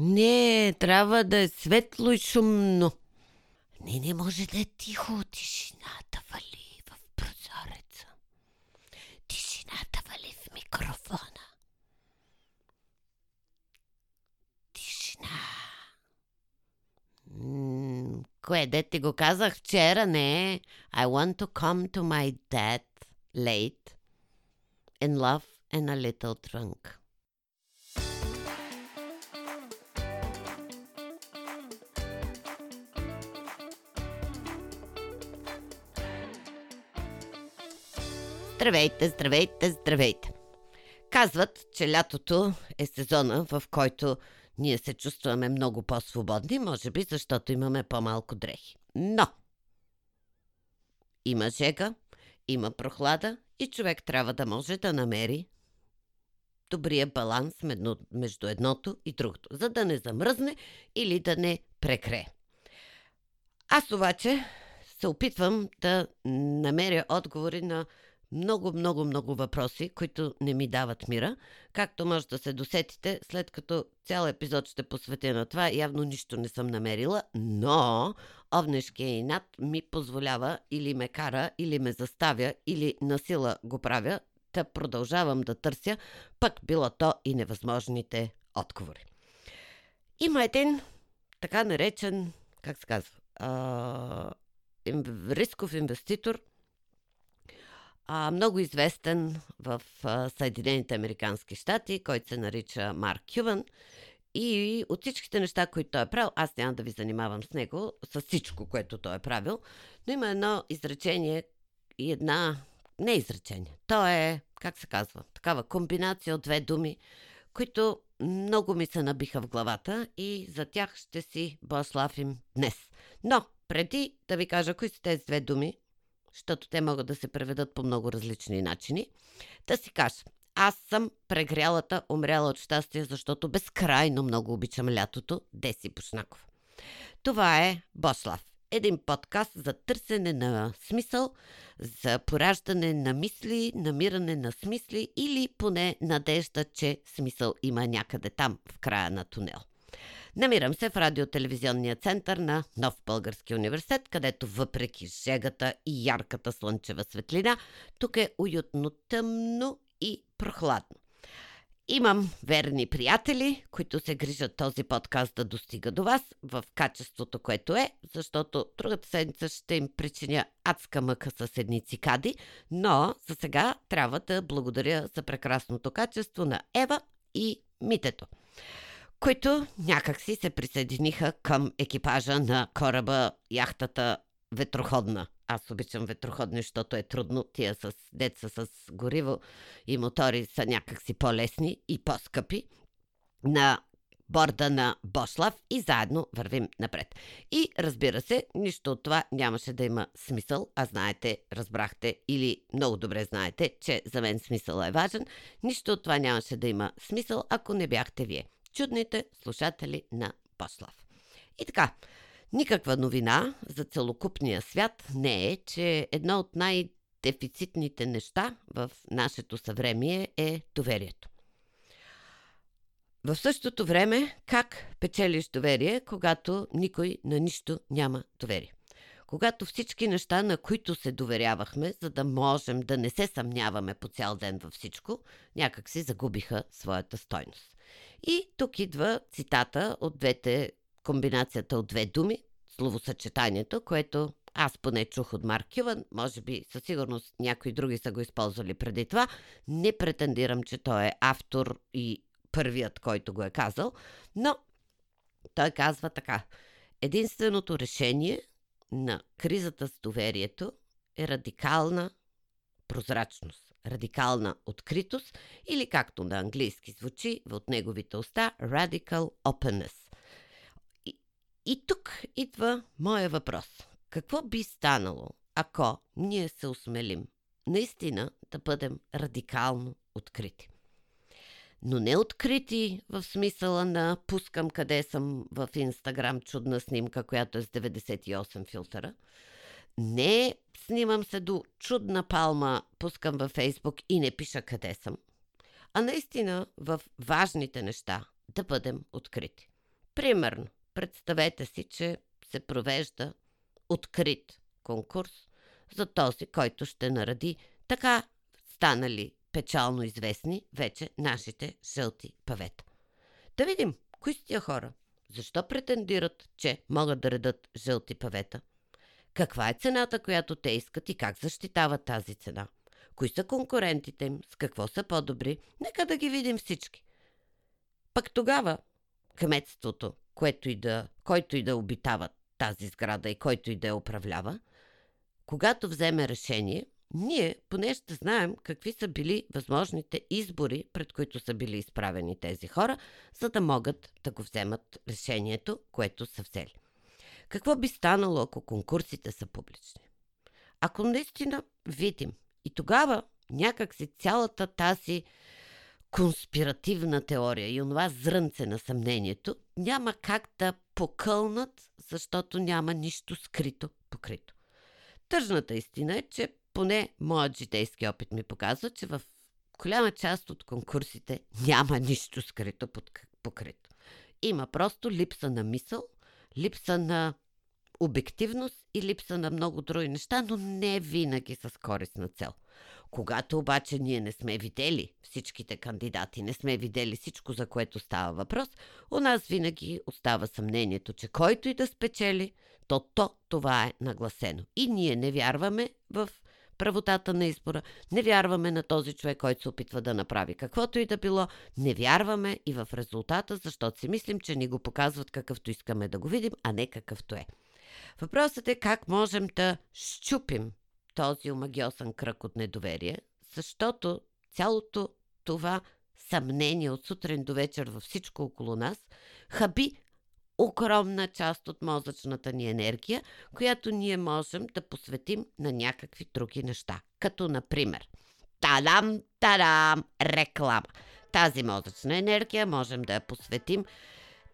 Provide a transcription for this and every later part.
Не, трябва да е светло и шумно. Не, не може да е тихо. Тишината вали в прозореца. Тишината вали в микрофона. Тишина. Кое, де ти го казах вчера? Не. I want to come to my dad late in love and a little drunk. Здравейте, здравейте, здравейте! Казват, че лятото е сезона, в който ние се чувстваме много по-свободни, може би защото имаме по-малко дрехи. Но! Има жега, има прохлада и човек трябва да може да намери добрия баланс между едното и другото, за да не замръзне или да не прекре. Аз обаче се опитвам да намеря отговори на много, много, много въпроси, които не ми дават мира. Както може да се досетите, след като цял епизод ще посветя на това, явно нищо не съм намерила, но овнешкия инат ми позволява или ме кара, или ме заставя, или насила го правя, да продължавам да търся, пък било то и невъзможните отговори. Има един така наречен, как се казва, а, рисков инвеститор – а, много известен в а, Съединените Американски щати, който се нарича Марк Кюван. И от всичките неща, които той е правил, аз няма да ви занимавам с него, с всичко, което той е правил, но има едно изречение и една... Не изречение. То е, как се казва, такава комбинация от две думи, които много ми се набиха в главата и за тях ще си бославим днес. Но, преди да ви кажа кои са тези две думи, защото те могат да се преведат по много различни начини. Да си кажа, аз съм прегрялата, умряла от щастие, защото безкрайно много обичам лятото. Деси Пушнаков. Това е Бослав. Един подкаст за търсене на смисъл, за пораждане на мисли, намиране на смисли или поне надежда, че смисъл има някъде там, в края на тунел. Намирам се в радиотелевизионния център на Нов Български университет, където въпреки жегата и ярката слънчева светлина, тук е уютно тъмно и прохладно. Имам верни приятели, които се грижат този подкаст да достига до вас в качеството, което е, защото другата седмица ще им причиня адска мъка с едни цикади, но за сега трябва да благодаря за прекрасното качество на Ева и Митето които някакси се присъединиха към екипажа на кораба, яхтата ветроходна. Аз обичам ветроходни, защото е трудно. Тия с деца с гориво и мотори са някакси по-лесни и по-скъпи. На борда на Бошлав и заедно вървим напред. И разбира се, нищо от това нямаше да има смисъл, а знаете, разбрахте или много добре знаете, че за мен смисъл е важен. Нищо от това нямаше да има смисъл, ако не бяхте вие чудните слушатели на Послав. И така, никаква новина за целокупния свят не е, че едно от най-дефицитните неща в нашето съвремие е доверието. В същото време, как печелиш доверие, когато никой на нищо няма доверие? Когато всички неща, на които се доверявахме, за да можем да не се съмняваме по цял ден във всичко, някак си загубиха своята стойност. И тук идва цитата от двете, комбинацията от две думи, словосъчетанието, което аз поне чух от Марк Кюван, може би със сигурност някои други са го използвали преди това. Не претендирам, че той е автор и първият, който го е казал, но той казва така. Единственото решение на кризата с доверието е радикална прозрачност радикална откритост или както на английски звучи от неговите уста Radical Openness. И, и тук идва моя въпрос. Какво би станало, ако ние се осмелим наистина да бъдем радикално открити? Но не открити в смисъла на пускам къде съм в Инстаграм чудна снимка, която е с 98 филтъра, не снимам се до чудна палма, пускам във Фейсбук и не пиша къде съм, а наистина в важните неща да бъдем открити. Примерно, представете си, че се провежда открит конкурс за този, който ще наради така станали печално известни вече нашите жълти павета. Да видим, кои са тия хора? Защо претендират, че могат да редат жълти павета? Каква е цената, която те искат и как защитават тази цена? Кои са конкурентите им? С какво са по-добри? Нека да ги видим всички. Пък тогава кметството, което и да, който и да обитава тази сграда и който и да я управлява, когато вземе решение, ние поне ще знаем какви са били възможните избори, пред които са били изправени тези хора, за да могат да го вземат решението, което са взели. Какво би станало, ако конкурсите са публични? Ако наистина видим и тогава някак си цялата тази конспиративна теория и онова зрънце на съмнението няма как да покълнат, защото няма нищо скрито покрито. Тъжната истина е, че поне моят житейски опит ми показва, че в голяма част от конкурсите няма нищо скрито покрито. Има просто липса на мисъл, липса на обективност и липса на много други неща, но не винаги с корисна цел. Когато обаче ние не сме видели всичките кандидати, не сме видели всичко, за което става въпрос, у нас винаги остава съмнението, че който и да спечели, то то това е нагласено. И ние не вярваме в правотата на избора, не вярваме на този човек, който се опитва да направи каквото и да било, не вярваме и в резултата, защото си мислим, че ни го показват какъвто искаме да го видим, а не какъвто е. Въпросът е как можем да щупим този омагиосен кръг от недоверие, защото цялото това съмнение от сутрин до вечер във всичко около нас хаби огромна част от мозъчната ни енергия, която ние можем да посветим на някакви други неща. Като, например, тадам, тадам, реклама. Тази мозъчна енергия можем да я посветим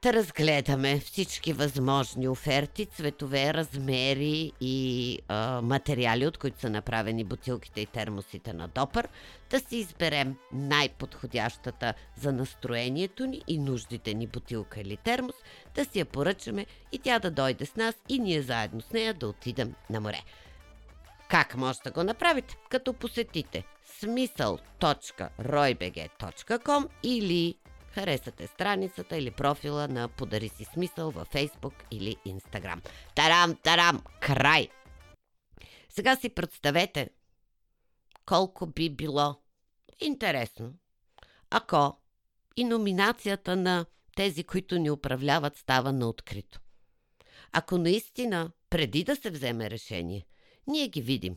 да разгледаме всички възможни оферти, цветове, размери и а, материали, от които са направени бутилките и термосите на Допър, да си изберем най-подходящата за настроението ни и нуждите ни бутилка или термос, да си я поръчаме и тя да дойде с нас и ние заедно с нея да отидем на море. Как може да го направите? Като посетите смисъл.roybg.com или харесате страницата или профила на Подари си смисъл във Facebook или Instagram. Тарам, тарам, край! Сега си представете колко би било интересно, ако и номинацията на тези, които ни управляват, става на открито. Ако наистина, преди да се вземе решение, ние ги видим,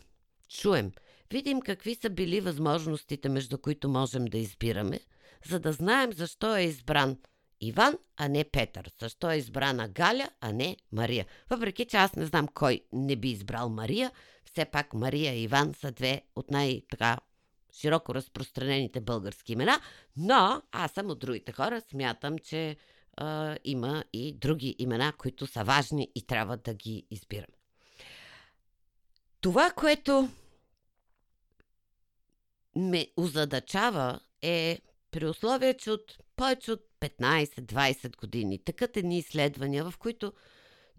чуем, видим какви са били възможностите, между които можем да избираме – за да знаем защо е избран Иван, а не Петър. Защо е избрана Галя, а не Мария. Въпреки, че аз не знам кой не би избрал Мария, все пак Мария и Иван са две от най-така широко разпространените български имена, но аз съм от другите хора, смятам, че а, има и други имена, които са важни и трябва да ги избирам. Това, което ме озадачава е при условие, че от повече от 15-20 години такът едни изследвания, в които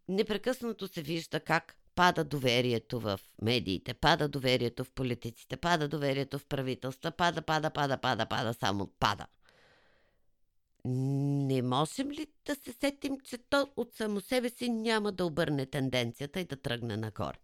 непрекъснато се вижда как пада доверието в медиите, пада доверието в политиците, пада доверието в правителства, пада, пада, пада, пада, пада, само пада. Не можем ли да се сетим, че то от само себе си няма да обърне тенденцията и да тръгне нагоре?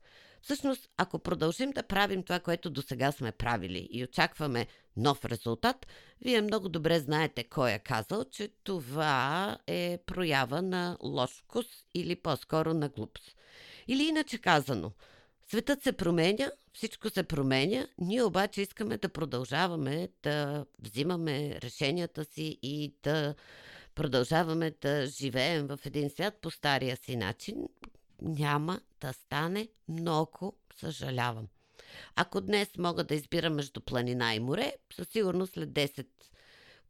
Всъщност, ако продължим да правим това, което до сега сме правили и очакваме нов резултат, вие много добре знаете кой е казал, че това е проява на лош вкус или по-скоро на глупост. Или иначе казано, светът се променя, всичко се променя, ние обаче искаме да продължаваме да взимаме решенията си и да продължаваме да живеем в един свят по стария си начин, няма да стане много, съжалявам. Ако днес мога да избирам между планина и море, със сигурност след 10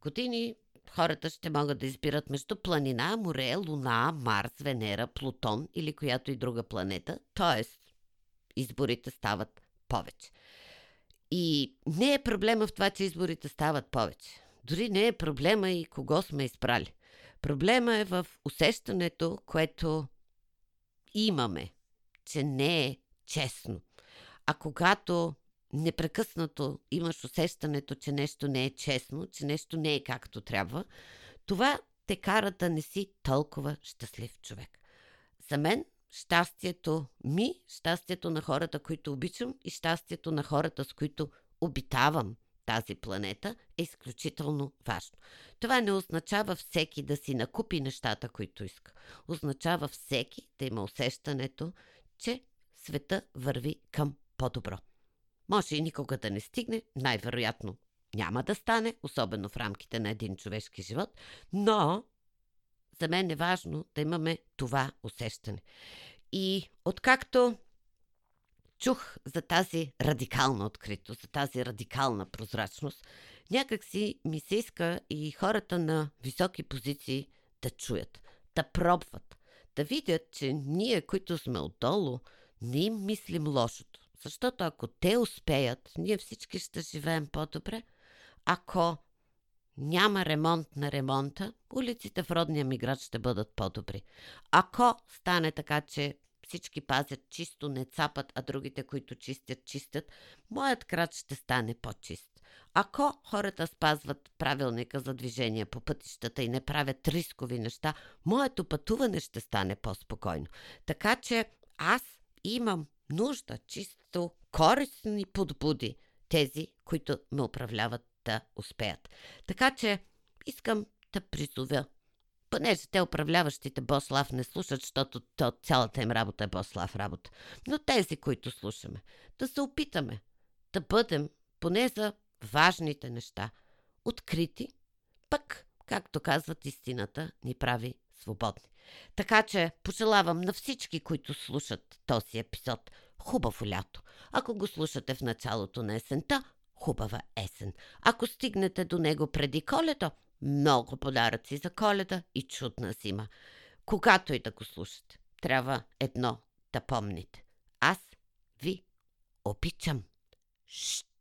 години хората ще могат да избират между планина, море, луна, Марс, Венера, Плутон или която и друга планета. Тоест, изборите стават повече. И не е проблема в това, че изборите стават повече. Дори не е проблема и кого сме избрали. Проблема е в усещането, което имаме, че не е честно. А когато непрекъснато имаш усещането, че нещо не е честно, че нещо не е както трябва, това те кара да не си толкова щастлив човек. За мен щастието ми, щастието на хората, които обичам и щастието на хората, с които обитавам тази планета, е изключително важно. Това не означава всеки да си накупи нещата, които иска. Означава всеки да има усещането, че света върви към по-добро. Може и никога да не стигне, най-вероятно няма да стане, особено в рамките на един човешки живот, но за мен е важно да имаме това усещане. И откакто чух за тази радикална откритост, за тази радикална прозрачност, някак си ми се иска и хората на високи позиции да чуят, да пробват, да видят, че ние, които сме отдолу, не им мислим лошото. Защото ако те успеят, ние всички ще живеем по-добре. Ако няма ремонт на ремонта, улиците в родния ми град ще бъдат по-добри. Ако стане така, че всички пазят чисто, не цапат, а другите, които чистят, чистят, моят град ще стане по-чист. Ако хората спазват правилника за движение по пътищата и не правят рискови неща, моето пътуване ще стане по-спокойно. Така че аз имам нужда чисто корисни подбуди, тези, които ме управляват да успеят. Така че искам да призовя понеже те управляващите Бослав не слушат, защото то, цялата им работа е Бослав работа. Но тези, които слушаме, да се опитаме да бъдем поне за важните неща открити, пък, както казват, истината ни прави свободни. Така че пожелавам на всички, които слушат този епизод, хубаво лято. Ако го слушате в началото на есента, хубава есен. Ако стигнете до него преди колето, много подаръци за коледа и чудна зима. Когато и да го слушате, трябва едно да помните. Аз ви обичам. Шт!